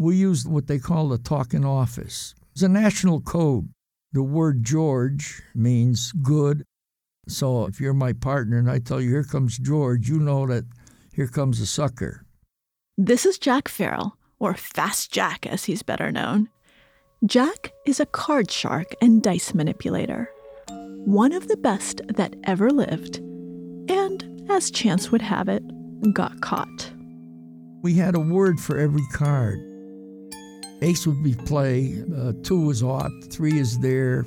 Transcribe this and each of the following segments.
we used what they call the talking office. It's a national code. The word George means good. So if you're my partner and I tell you, here comes George, you know that here comes a sucker. This is Jack Farrell, or Fast Jack as he's better known. Jack is a card shark and dice manipulator, one of the best that ever lived, and as chance would have it, got caught. We had a word for every card. Ace would be play, uh, two was off, three is there.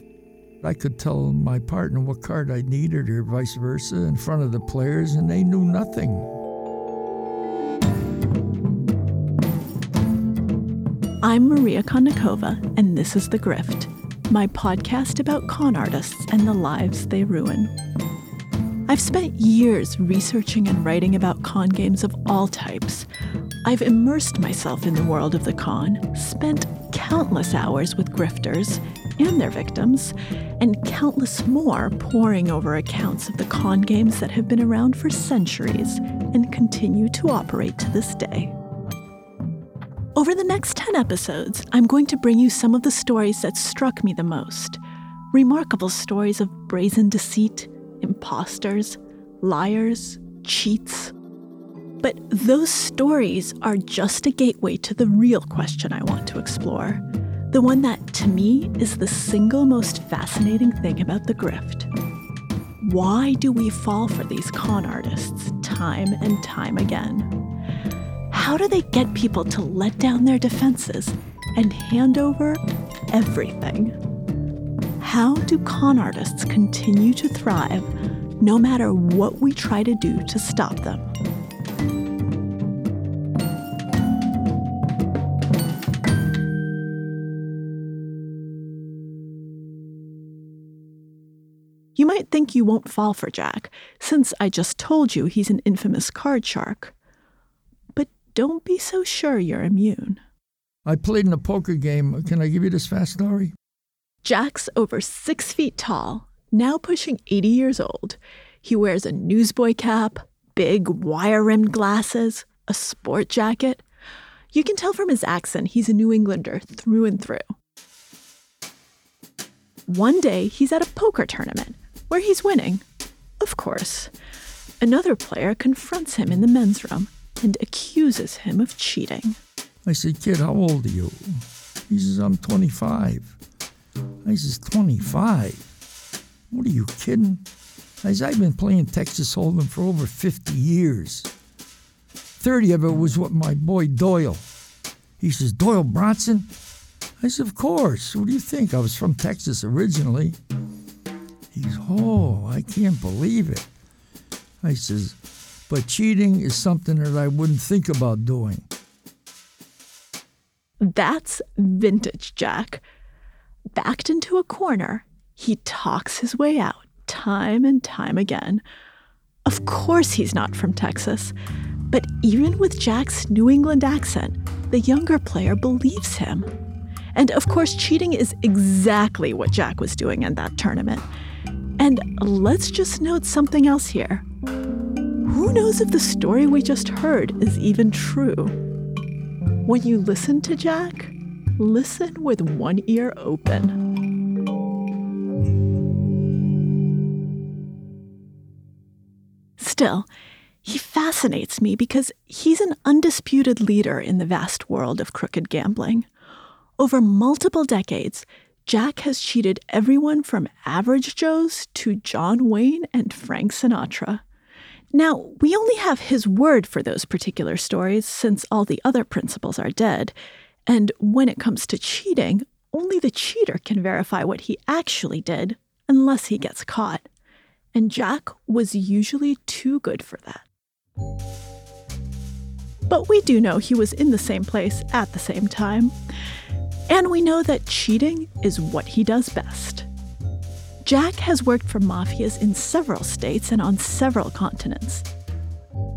I could tell my partner what card I needed or vice versa in front of the players, and they knew nothing. I'm Maria Konnikova, and this is The Grift, my podcast about con artists and the lives they ruin. I've spent years researching and writing about con games of all types. I've immersed myself in the world of the con, spent countless hours with grifters and their victims, and countless more poring over accounts of the con games that have been around for centuries and continue to operate to this day. Over the next 10 episodes, I'm going to bring you some of the stories that struck me the most. Remarkable stories of brazen deceit, imposters, liars, cheats. But those stories are just a gateway to the real question I want to explore. The one that, to me, is the single most fascinating thing about the grift. Why do we fall for these con artists time and time again? How do they get people to let down their defenses and hand over everything? How do con artists continue to thrive no matter what we try to do to stop them? You might think you won't fall for Jack, since I just told you he's an infamous card shark But don't be so sure you're immune. I played in a poker game. Can I give you this fast story? Jack's over six feet tall, now pushing 80 years old. He wears a newsboy cap, big wire rimmed glasses, a sport jacket. You can tell from his accent he's a New Englander through and through. One day, he's at a poker tournament where he's winning. Of course. Another player confronts him in the men's room and accuses him of cheating. I said, Kid, how old are you? He says, I'm 25. I says, 25? What are you kidding? I says, I've been playing Texas Hold'em for over 50 years. 30 of it was with my boy Doyle. He says, Doyle Brunson? I said, Of course. What do you think? I was from Texas originally. He's, Oh, I can't believe it. I says, but cheating is something that I wouldn't think about doing. That's vintage Jack. Backed into a corner, he talks his way out time and time again. Of course, he's not from Texas, but even with Jack's New England accent, the younger player believes him. And of course, cheating is exactly what Jack was doing in that tournament. And let's just note something else here. Who knows if the story we just heard is even true? When you listen to Jack, listen with one ear open. Still, he fascinates me because he's an undisputed leader in the vast world of crooked gambling. Over multiple decades, Jack has cheated everyone from average Joes to John Wayne and Frank Sinatra. Now, we only have his word for those particular stories since all the other principals are dead. And when it comes to cheating, only the cheater can verify what he actually did unless he gets caught. And Jack was usually too good for that. But we do know he was in the same place at the same time. And we know that cheating is what he does best. Jack has worked for mafias in several states and on several continents.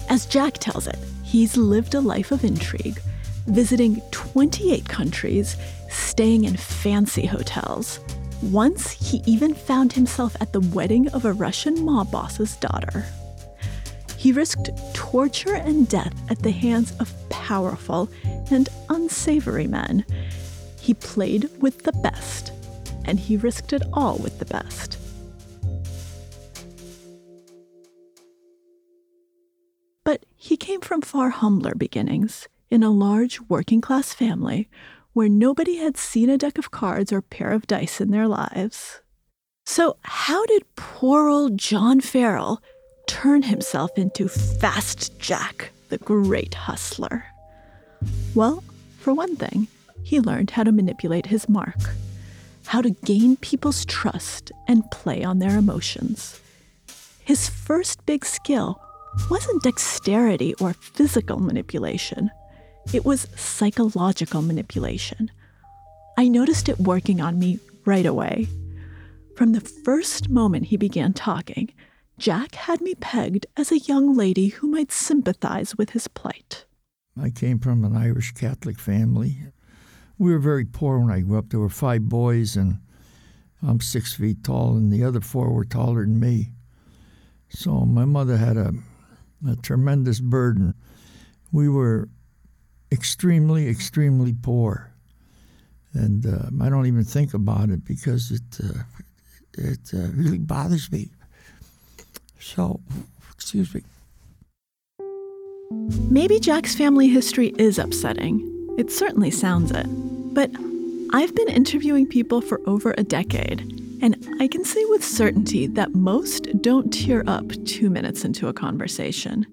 As Jack tells it, he's lived a life of intrigue, visiting 28 countries, staying in fancy hotels. Once, he even found himself at the wedding of a Russian mob boss's daughter. He risked torture and death at the hands of powerful and unsavory men. He played with the best, and he risked it all with the best. But he came from far humbler beginnings in a large working class family where nobody had seen a deck of cards or pair of dice in their lives. So, how did poor old John Farrell turn himself into Fast Jack, the great hustler? Well, for one thing, he learned how to manipulate his mark, how to gain people's trust and play on their emotions. His first big skill wasn't dexterity or physical manipulation, it was psychological manipulation. I noticed it working on me right away. From the first moment he began talking, Jack had me pegged as a young lady who might sympathize with his plight. I came from an Irish Catholic family. We were very poor when I grew up. There were five boys, and I'm six feet tall, and the other four were taller than me. So my mother had a a tremendous burden. We were extremely, extremely poor, and uh, I don't even think about it because it uh, it uh, really bothers me. So, excuse me. Maybe Jack's family history is upsetting. It certainly sounds it. But I've been interviewing people for over a decade, and I can say with certainty that most don't tear up two minutes into a conversation.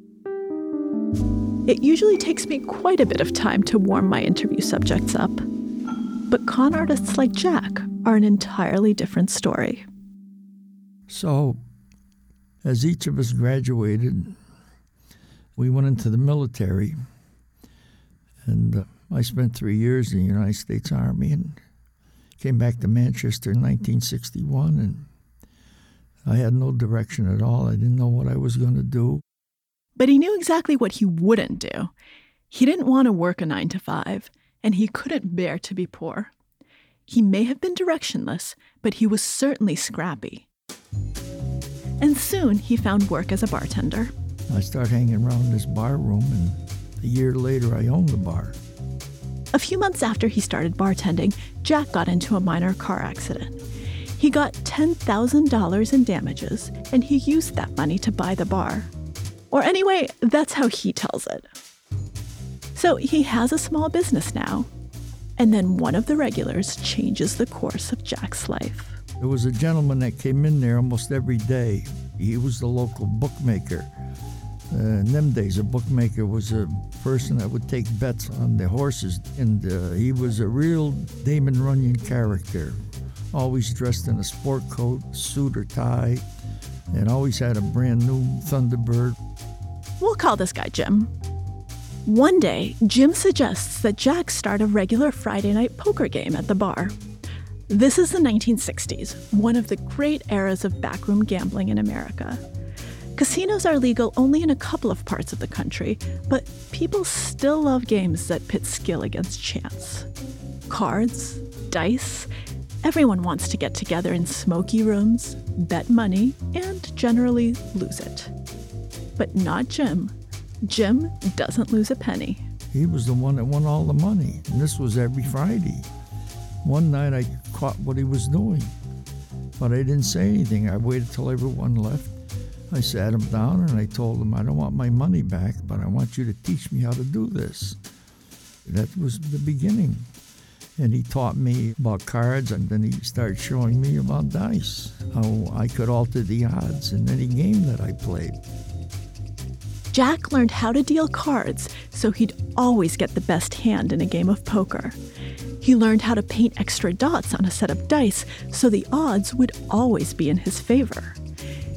It usually takes me quite a bit of time to warm my interview subjects up. But con artists like Jack are an entirely different story. So, as each of us graduated, we went into the military. And uh, I spent three years in the United States Army and came back to Manchester in 1961. And I had no direction at all. I didn't know what I was going to do. But he knew exactly what he wouldn't do. He didn't want to work a nine to five, and he couldn't bear to be poor. He may have been directionless, but he was certainly scrappy. And soon he found work as a bartender. I started hanging around this bar room, and a year later, I owned the bar. A few months after he started bartending, Jack got into a minor car accident. He got $10,000 in damages, and he used that money to buy the bar. Or anyway, that's how he tells it. So he has a small business now. And then one of the regulars changes the course of Jack's life. There was a gentleman that came in there almost every day. He was the local bookmaker. Uh, in them days, a bookmaker was a person that would take bets on the horses, and uh, he was a real Damon Runyon character. Always dressed in a sport coat, suit or tie, and always had a brand new Thunderbird. We'll call this guy Jim. One day, Jim suggests that Jack start a regular Friday night poker game at the bar. This is the 1960s, one of the great eras of backroom gambling in America. Casinos are legal only in a couple of parts of the country, but people still love games that pit skill against chance. Cards, dice, everyone wants to get together in smoky rooms, bet money, and generally lose it. But not Jim. Jim doesn't lose a penny. He was the one that won all the money, and this was every Friday. One night I caught what he was doing, but I didn't say anything. I waited till everyone left. I sat him down and I told him, I don't want my money back, but I want you to teach me how to do this. That was the beginning. And he taught me about cards, and then he started showing me about dice, how I could alter the odds in any game that I played. Jack learned how to deal cards so he'd always get the best hand in a game of poker. He learned how to paint extra dots on a set of dice so the odds would always be in his favor.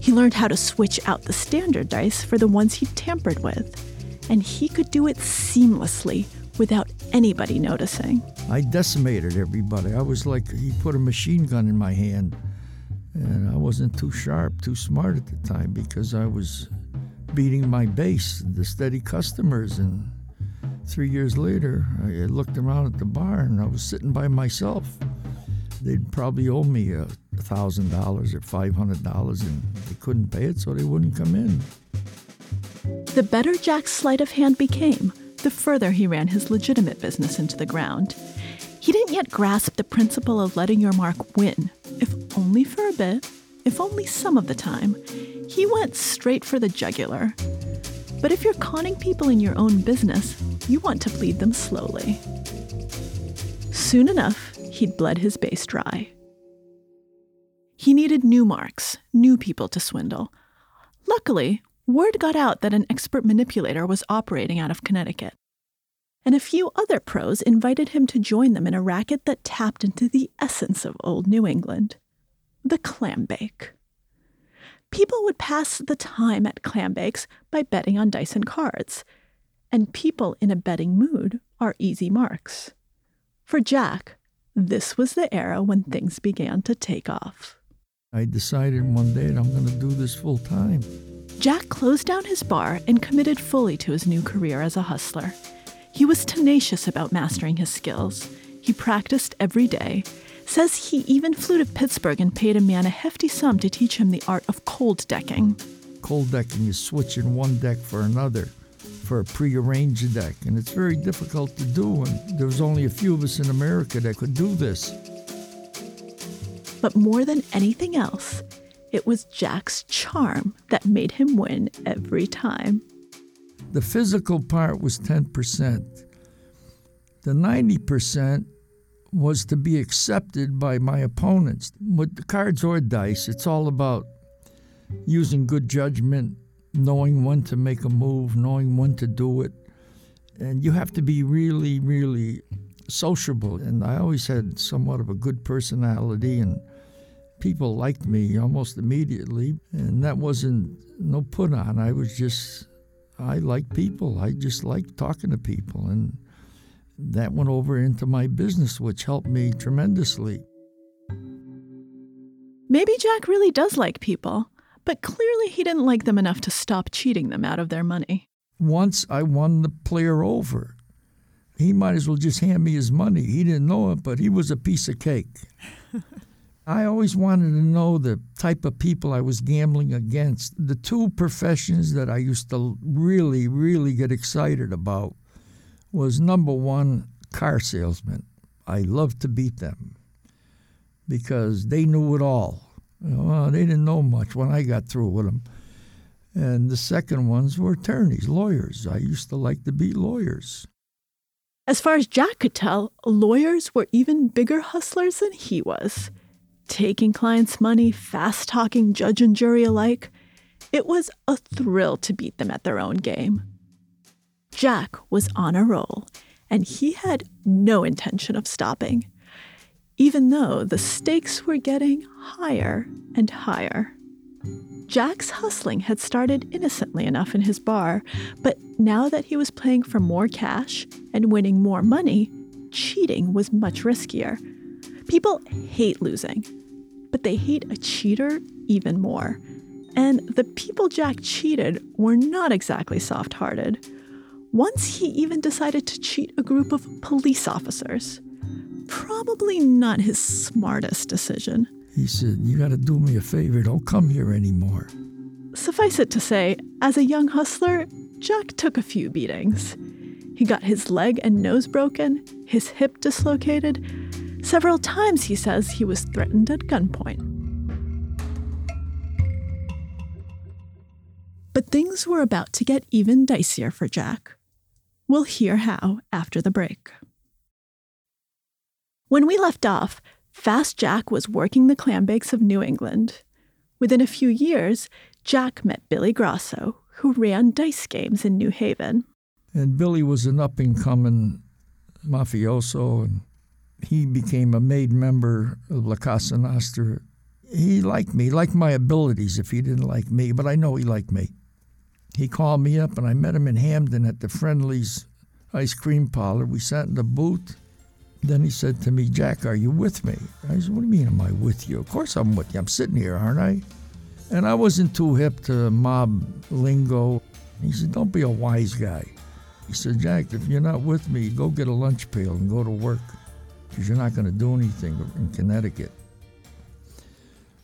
He learned how to switch out the standard dice for the ones he'd tampered with. And he could do it seamlessly without anybody noticing. I decimated everybody. I was like he put a machine gun in my hand. And I wasn't too sharp, too smart at the time because I was beating my base, the steady customers. And three years later, I looked around at the bar and I was sitting by myself. They'd probably owe me a thousand dollars or five hundred dollars, and they couldn't pay it, so they wouldn't come in. The better Jack's sleight of hand became, the further he ran his legitimate business into the ground. He didn't yet grasp the principle of letting your mark win, if only for a bit, if only some of the time. He went straight for the jugular. But if you're conning people in your own business, you want to bleed them slowly. Soon enough, he'd bled his base dry. He needed new marks, new people to swindle. Luckily, word got out that an expert manipulator was operating out of Connecticut and a few other pros invited him to join them in a racket that tapped into the essence of old New England the clam bake. People would pass the time at clam bakes by betting on dice and cards, and people in a betting mood are easy marks. For Jack, this was the era when things began to take off. I decided one day that I'm going to do this full time. Jack closed down his bar and committed fully to his new career as a hustler. He was tenacious about mastering his skills. He practiced every day. Says he even flew to Pittsburgh and paid a man a hefty sum to teach him the art of cold decking. Cold decking is switching one deck for another for a prearranged deck, and it's very difficult to do. And there was only a few of us in America that could do this. But more than anything else, it was Jack's charm that made him win every time. The physical part was 10%. The 90% was to be accepted by my opponents. With the cards or dice, it's all about using good judgment, knowing when to make a move, knowing when to do it. And you have to be really, really sociable. And I always had somewhat of a good personality, and people liked me almost immediately. And that wasn't no put on. I was just I like people. I just like talking to people. And that went over into my business, which helped me tremendously. Maybe Jack really does like people, but clearly he didn't like them enough to stop cheating them out of their money. Once I won the player over. He might as well just hand me his money. He didn't know it, but he was a piece of cake. I always wanted to know the type of people I was gambling against. The two professions that I used to really, really get excited about was number one, car salesmen. I loved to beat them because they knew it all. Well, they didn't know much when I got through with them. And the second ones were attorneys, lawyers. I used to like to beat lawyers. As far as Jack could tell, lawyers were even bigger hustlers than he was taking clients' money, fast talking judge and jury alike. It was a thrill to beat them at their own game. Jack was on a roll, and he had no intention of stopping, even though the stakes were getting higher and higher. Jack's hustling had started innocently enough in his bar, but now that he was playing for more cash and winning more money, cheating was much riskier. People hate losing, but they hate a cheater even more. And the people Jack cheated were not exactly soft hearted. Once he even decided to cheat a group of police officers. Probably not his smartest decision. He said, You gotta do me a favor, don't come here anymore. Suffice it to say, as a young hustler, Jack took a few beatings. He got his leg and nose broken, his hip dislocated, Several times, he says, he was threatened at gunpoint. But things were about to get even dicier for Jack. We'll hear how after the break. When we left off, Fast Jack was working the clambakes of New England. Within a few years, Jack met Billy Grasso, who ran dice games in New Haven. And Billy was an up and coming mafioso and he became a made member of La Cosa Nostra. He liked me, liked my abilities if he didn't like me, but I know he liked me. He called me up and I met him in Hamden at the Friendly's ice cream parlor. We sat in the booth. Then he said to me, Jack, are you with me? I said, What do you mean, am I with you? Of course I'm with you. I'm sitting here, aren't I? And I wasn't too hip to mob lingo. He said, Don't be a wise guy. He said, Jack, if you're not with me, go get a lunch pail and go to work because you're not going to do anything in Connecticut.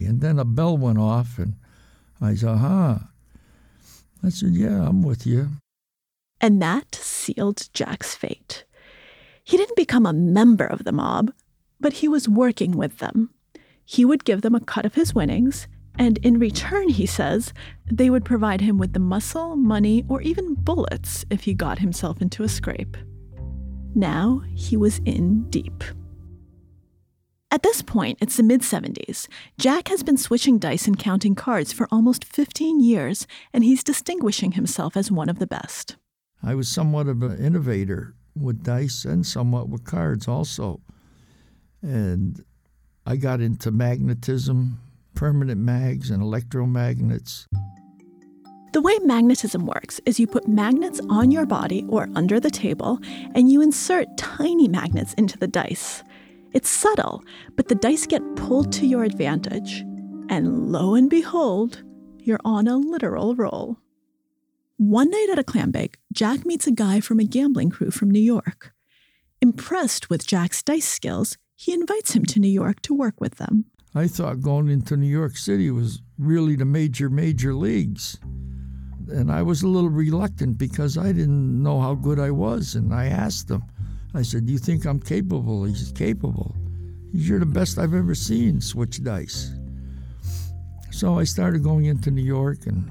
And then a bell went off, and I said, huh. I said, yeah, I'm with you. And that sealed Jack's fate. He didn't become a member of the mob, but he was working with them. He would give them a cut of his winnings, and in return, he says, they would provide him with the muscle, money, or even bullets if he got himself into a scrape. Now he was in deep. At this point, it's the mid 70s. Jack has been switching dice and counting cards for almost 15 years, and he's distinguishing himself as one of the best. I was somewhat of an innovator with dice and somewhat with cards also. And I got into magnetism, permanent mags, and electromagnets. The way magnetism works is you put magnets on your body or under the table, and you insert tiny magnets into the dice. It's subtle, but the dice get pulled to your advantage. And lo and behold, you're on a literal roll. One night at a clam bake, Jack meets a guy from a gambling crew from New York. Impressed with Jack's dice skills, he invites him to New York to work with them. I thought going into New York City was really the major, major leagues. And I was a little reluctant because I didn't know how good I was. And I asked him, I said, Do you think I'm capable? He said, Capable. You're the best I've ever seen switch dice. So I started going into New York, and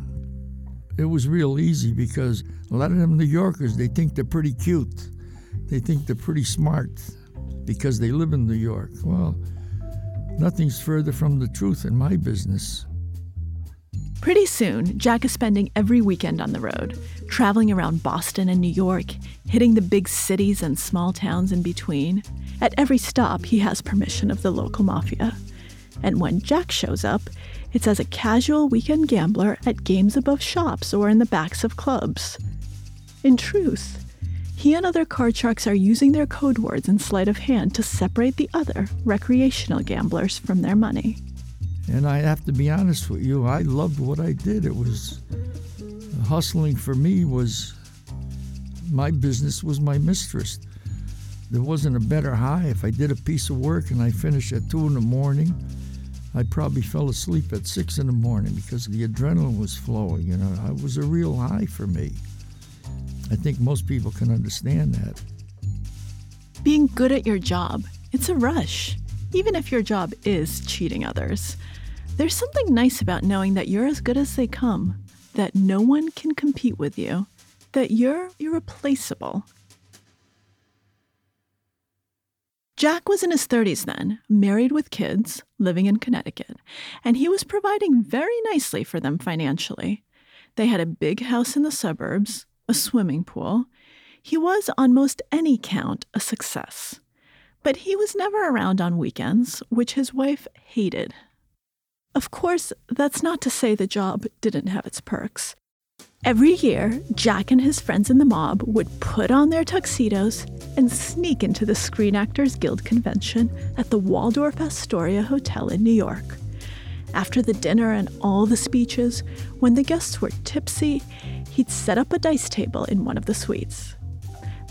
it was real easy because a lot of them New Yorkers, they think they're pretty cute. They think they're pretty smart because they live in New York. Well, nothing's further from the truth in my business. Pretty soon, Jack is spending every weekend on the road, traveling around Boston and New York, hitting the big cities and small towns in between. At every stop, he has permission of the local mafia. And when Jack shows up, it's as a casual weekend gambler at games above shops or in the backs of clubs. In truth, he and other card sharks are using their code words and sleight of hand to separate the other recreational gamblers from their money. And I have to be honest with you, I loved what I did. It was hustling for me was my business was my mistress. There wasn't a better high. If I did a piece of work and I finished at two in the morning, I probably fell asleep at six in the morning because the adrenaline was flowing. You know, it was a real high for me. I think most people can understand that. Being good at your job, it's a rush, even if your job is cheating others. There's something nice about knowing that you're as good as they come, that no one can compete with you, that you're irreplaceable. Jack was in his 30s then, married with kids, living in Connecticut, and he was providing very nicely for them financially. They had a big house in the suburbs, a swimming pool. He was, on most any count, a success. But he was never around on weekends, which his wife hated of course, that's not to say the job didn't have its perks. Every year, Jack and his friends in the mob would put on their tuxedos and sneak into the Screen Actors Guild convention at the Waldorf Astoria Hotel in New York. After the dinner and all the speeches, when the guests were tipsy, he'd set up a dice table in one of the suites.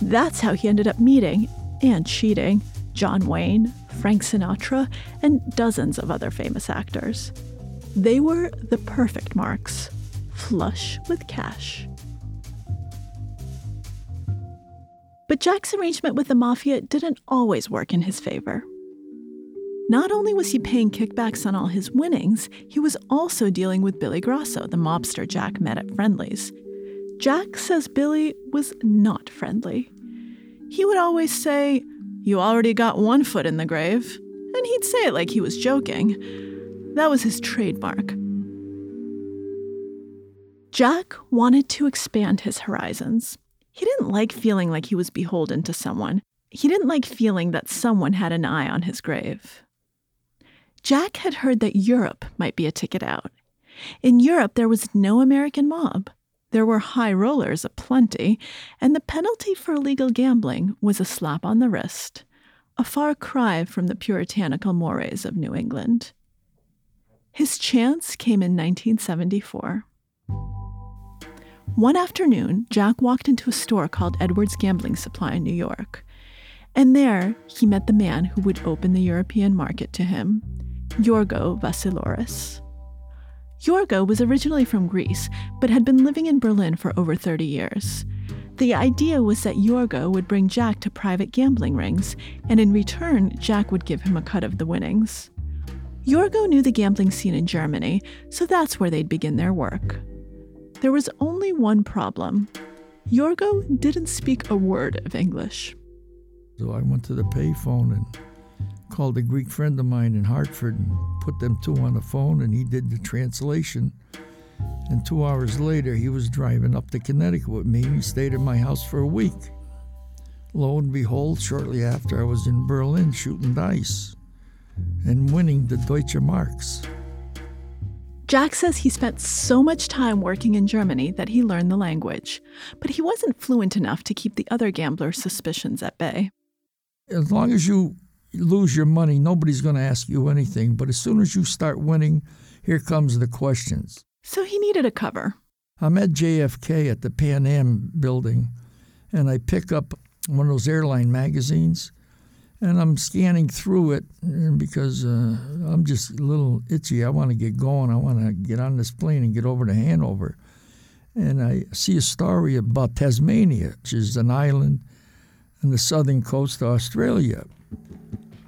That's how he ended up meeting and cheating John Wayne, Frank Sinatra, and dozens of other famous actors. They were the perfect marks, flush with cash. But Jack's arrangement with the mafia didn't always work in his favor. Not only was he paying kickbacks on all his winnings, he was also dealing with Billy Grasso, the mobster Jack met at Friendly's. Jack says Billy was not friendly. He would always say, you already got one foot in the grave. And he'd say it like he was joking. That was his trademark. Jack wanted to expand his horizons. He didn't like feeling like he was beholden to someone. He didn't like feeling that someone had an eye on his grave. Jack had heard that Europe might be a ticket out. In Europe, there was no American mob. There were high rollers aplenty, and the penalty for illegal gambling was a slap on the wrist, a far cry from the puritanical mores of New England. His chance came in 1974. One afternoon, Jack walked into a store called Edwards Gambling Supply in New York. And there, he met the man who would open the European market to him, Yorgo Vasilouris. Yorgo was originally from Greece, but had been living in Berlin for over 30 years. The idea was that Yorgo would bring Jack to private gambling rings, and in return, Jack would give him a cut of the winnings. Yorgo knew the gambling scene in Germany, so that's where they'd begin their work. There was only one problem Yorgo didn't speak a word of English. So I went to the payphone and called a Greek friend of mine in Hartford and put them two on the phone, and he did the translation. And two hours later, he was driving up to Connecticut with me, and he stayed at my house for a week. Lo and behold, shortly after, I was in Berlin shooting dice and winning the Deutsche Marks. Jack says he spent so much time working in Germany that he learned the language, but he wasn't fluent enough to keep the other gamblers' suspicions at bay. As long as you lose your money, nobody's going to ask you anything. But as soon as you start winning, here comes the questions. So he needed a cover. I'm at JFK at the Pan Am building, and I pick up one of those airline magazines, and I'm scanning through it because uh, I'm just a little itchy. I want to get going. I want to get on this plane and get over to Hanover. And I see a story about Tasmania, which is an island on the southern coast of Australia.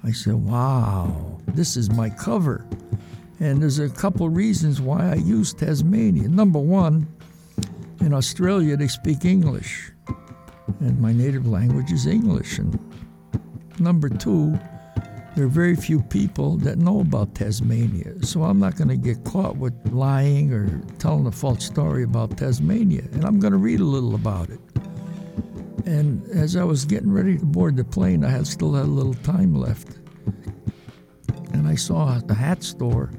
I said, wow, this is my cover. And there's a couple reasons why I use Tasmania. Number one, in Australia, they speak English, and my native language is English. And number two, there are very few people that know about Tasmania. So I'm not going to get caught with lying or telling a false story about Tasmania. And I'm going to read a little about it. And as I was getting ready to board the plane, I had still had a little time left. And I saw a hat store.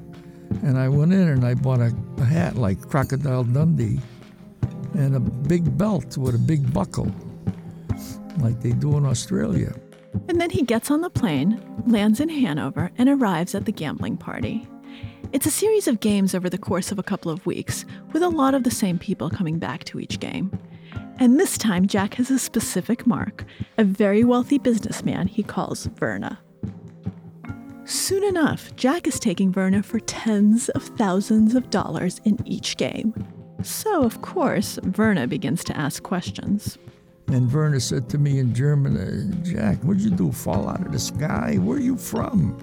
And I went in and I bought a, a hat like Crocodile Dundee and a big belt with a big buckle, like they do in Australia. And then he gets on the plane, lands in Hanover, and arrives at the gambling party. It's a series of games over the course of a couple of weeks, with a lot of the same people coming back to each game. And this time, Jack has a specific mark a very wealthy businessman he calls Verna. Soon enough, Jack is taking Verna for tens of thousands of dollars in each game. So, of course, Verna begins to ask questions. And Verna said to me in German, uh, Jack, what'd you do? Fall out of the sky? Where are you from?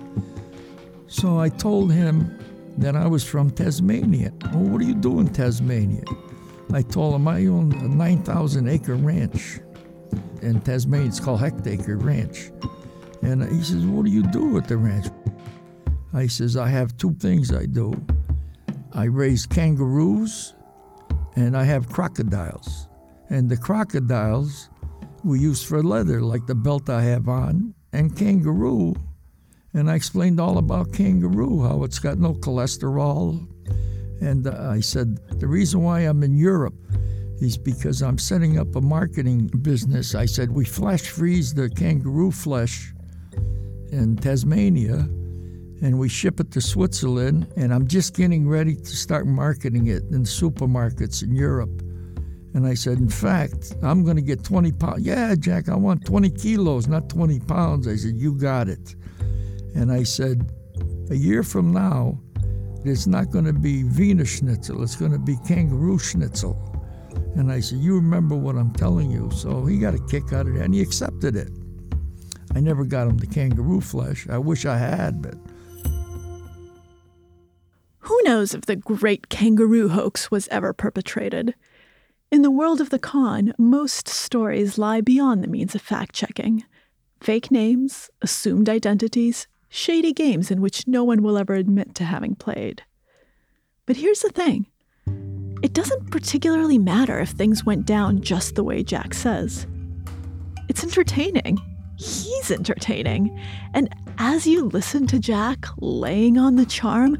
So I told him that I was from Tasmania. Oh, what do you do in Tasmania? I told him I own a 9,000 acre ranch in Tasmania. It's called Hectacre Ranch. And he says, What do you do with the ranch? I says, I have two things I do. I raise kangaroos and I have crocodiles. And the crocodiles we use for leather, like the belt I have on, and kangaroo. And I explained all about kangaroo, how it's got no cholesterol, and uh, I said, the reason why I'm in Europe is because I'm setting up a marketing business. I said, we flash freeze the kangaroo flesh in Tasmania and we ship it to Switzerland. And I'm just getting ready to start marketing it in supermarkets in Europe. And I said, in fact, I'm going to get 20 pounds. Yeah, Jack, I want 20 kilos, not 20 pounds. I said, you got it. And I said, a year from now, it's not going to be Wiener Schnitzel, it's going to be kangaroo schnitzel. And I said, You remember what I'm telling you. So he got a kick out of that and he accepted it. I never got him the kangaroo flesh. I wish I had, but. Who knows if the great kangaroo hoax was ever perpetrated? In the world of the con, most stories lie beyond the means of fact checking. Fake names, assumed identities, shady games in which no one will ever admit to having played. But here's the thing it doesn't particularly matter if things went down just the way Jack says. It's entertaining. He's entertaining. And as you listen to Jack laying on the charm,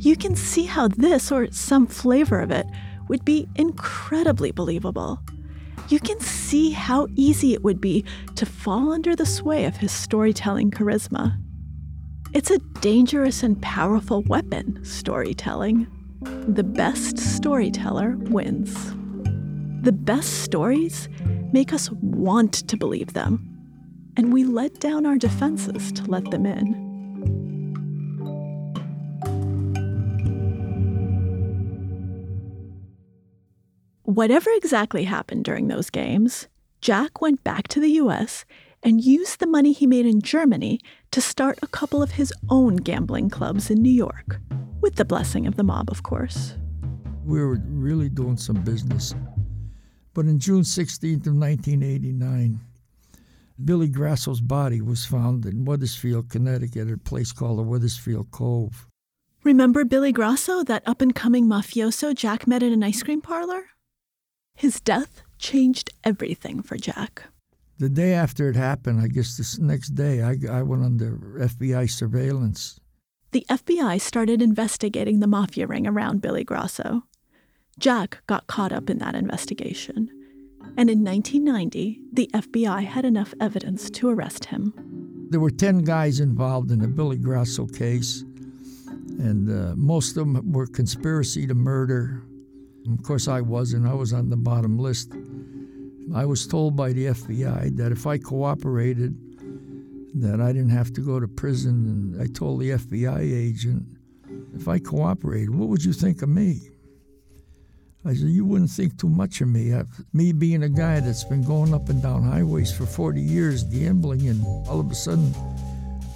you can see how this, or some flavor of it, would be incredibly believable. You can see how easy it would be to fall under the sway of his storytelling charisma. It's a dangerous and powerful weapon, storytelling. The best storyteller wins. The best stories make us want to believe them, and we let down our defenses to let them in. Whatever exactly happened during those games, Jack went back to the US and used the money he made in Germany to start a couple of his own gambling clubs in New York, with the blessing of the mob, of course. We were really doing some business. But in June 16th of 1989, Billy Grasso's body was found in Wethersfield, Connecticut, at a place called the Wethersfield Cove. Remember Billy Grasso, that up and coming mafioso Jack met at an ice cream parlor? His death changed everything for Jack. The day after it happened, I guess this next day, I, I went under FBI surveillance. The FBI started investigating the mafia ring around Billy Grasso. Jack got caught up in that investigation. And in 1990, the FBI had enough evidence to arrest him. There were 10 guys involved in the Billy Grasso case, and uh, most of them were conspiracy to murder. Of course, I wasn't, I was on the bottom list. I was told by the FBI that if I cooperated, that I didn't have to go to prison. And I told the FBI agent, if I cooperated, what would you think of me? I said, you wouldn't think too much of me. I've, me being a guy that's been going up and down highways for 40 years, gambling, and all of a sudden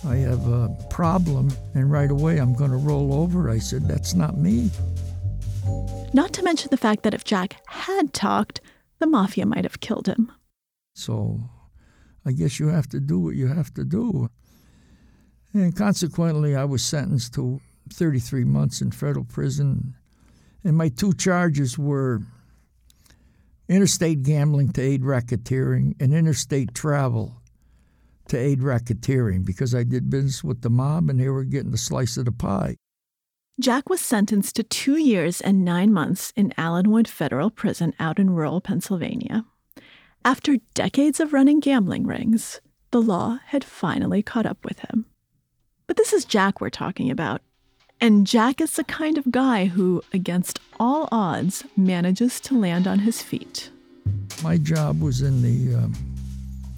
I have a problem, and right away I'm going to roll over. I said, that's not me. Not to mention the fact that if Jack had talked, the mafia might have killed him. So I guess you have to do what you have to do. And consequently, I was sentenced to 33 months in federal prison. And my two charges were interstate gambling to aid racketeering and interstate travel to aid racketeering because I did business with the mob and they were getting a slice of the pie. Jack was sentenced to two years and nine months in Allenwood Federal Prison out in rural Pennsylvania. After decades of running gambling rings, the law had finally caught up with him. But this is Jack we're talking about. And Jack is the kind of guy who, against all odds, manages to land on his feet. My job was in the. Um,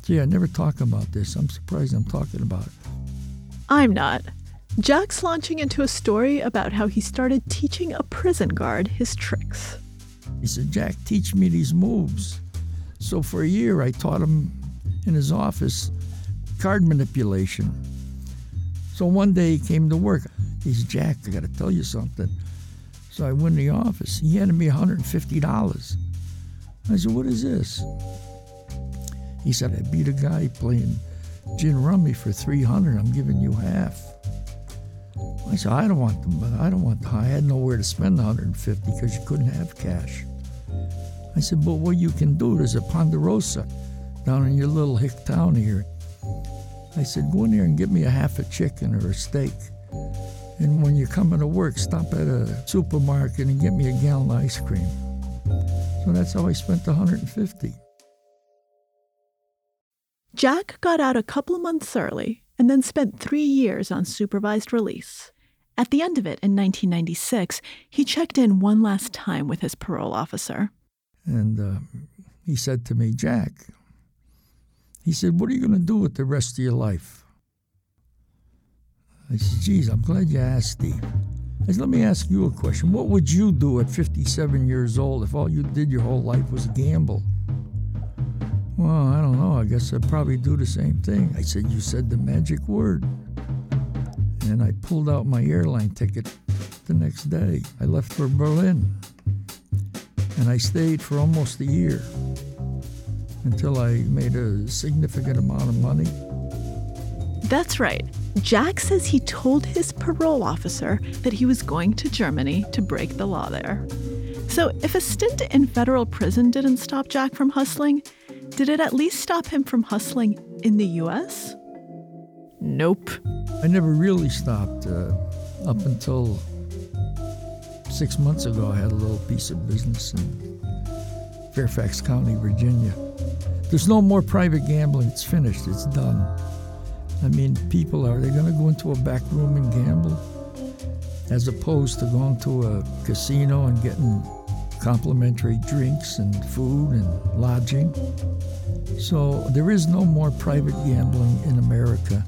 gee, I never talk about this. I'm surprised I'm talking about it. I'm not. Jack's launching into a story about how he started teaching a prison guard his tricks. He said, Jack, teach me these moves. So for a year, I taught him in his office card manipulation. So one day he came to work. He said, Jack, I got to tell you something. So I went in the office. He handed me $150. I said, What is this? He said, I beat a guy playing gin rummy for 300 I'm giving you half. I said, I don't want them, I don't want the I had nowhere to spend the 150 because you couldn't have cash. I said, but what you can do, there's a Ponderosa down in your little hick town here. I said, go in there and get me a half a chicken or a steak. And when you're coming to work, stop at a supermarket and get me a gallon of ice cream. So that's how I spent the 150. Jack got out a couple months early and then spent three years on supervised release. At the end of it, in 1996, he checked in one last time with his parole officer. And uh, he said to me, Jack, he said, What are you going to do with the rest of your life? I said, Geez, I'm glad you asked, Steve. I said, Let me ask you a question. What would you do at 57 years old if all you did your whole life was gamble? Well, I don't know. I guess I'd probably do the same thing. I said, You said the magic word. And I pulled out my airline ticket the next day. I left for Berlin. And I stayed for almost a year until I made a significant amount of money. That's right. Jack says he told his parole officer that he was going to Germany to break the law there. So, if a stint in federal prison didn't stop Jack from hustling, did it at least stop him from hustling in the US? Nope. I never really stopped uh, up until six months ago. I had a little piece of business in Fairfax County, Virginia. There's no more private gambling. It's finished. It's done. I mean, people are they going to go into a back room and gamble as opposed to going to a casino and getting complimentary drinks and food and lodging. So there is no more private gambling in America.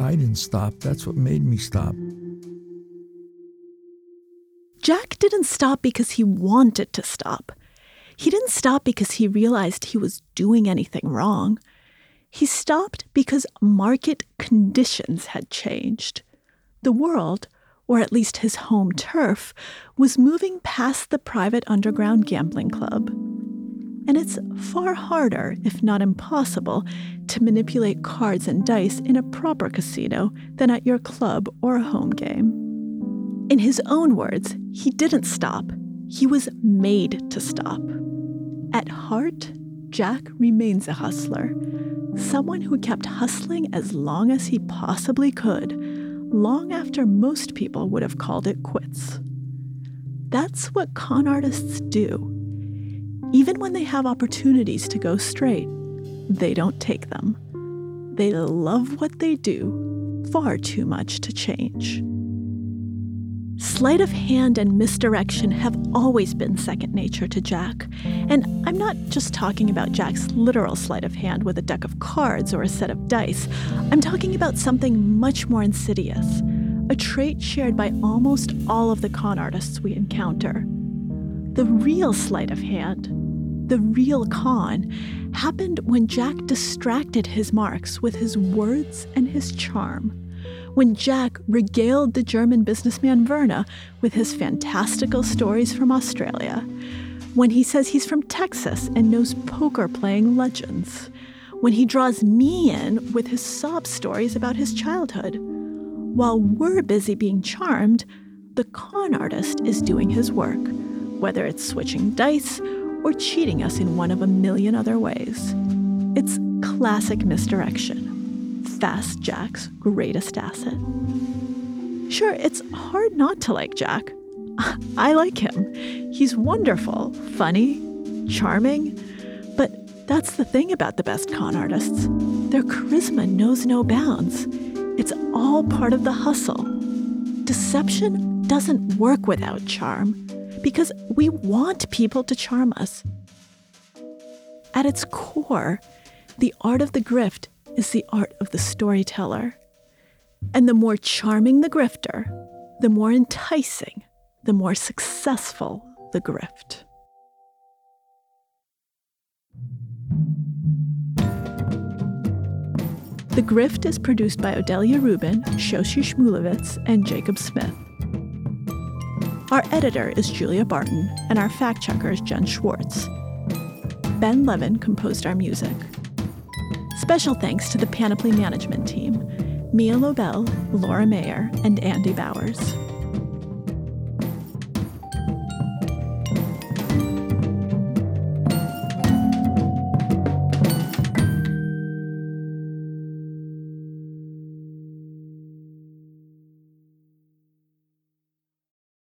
I didn't stop. That's what made me stop. Jack didn't stop because he wanted to stop. He didn't stop because he realized he was doing anything wrong. He stopped because market conditions had changed. The world, or at least his home turf, was moving past the private underground gambling club. And it's far harder, if not impossible, to manipulate cards and dice in a proper casino than at your club or a home game. In his own words, he didn't stop, he was made to stop. At heart, Jack remains a hustler, someone who kept hustling as long as he possibly could long after most people would have called it quits. That's what con artists do. Even when they have opportunities to go straight, they don't take them. They love what they do far too much to change. Sleight of hand and misdirection have always been second nature to Jack. And I'm not just talking about Jack's literal sleight of hand with a deck of cards or a set of dice. I'm talking about something much more insidious, a trait shared by almost all of the con artists we encounter. The real sleight of hand, the real con, happened when Jack distracted his marks with his words and his charm when Jack regaled the German businessman Werner with his fantastical stories from Australia, when he says he's from Texas and knows poker playing legends, when he draws me in with his sob stories about his childhood. While we're busy being charmed, the con artist is doing his work, whether it's switching dice or cheating us in one of a million other ways. It's classic misdirection. Fast Jack's greatest asset. Sure, it's hard not to like Jack. I like him. He's wonderful, funny, charming. But that's the thing about the best con artists their charisma knows no bounds. It's all part of the hustle. Deception doesn't work without charm because we want people to charm us. At its core, the art of the grift is the art of the storyteller. And the more charming the grifter, the more enticing, the more successful the grift. The Grift is produced by Odelia Rubin, Shoshi Shmulevitz, and Jacob Smith. Our editor is Julia Barton, and our fact checker is Jen Schwartz. Ben Levin composed our music. Special thanks to the Panoply Management Team Mia Lobel, Laura Mayer, and Andy Bowers.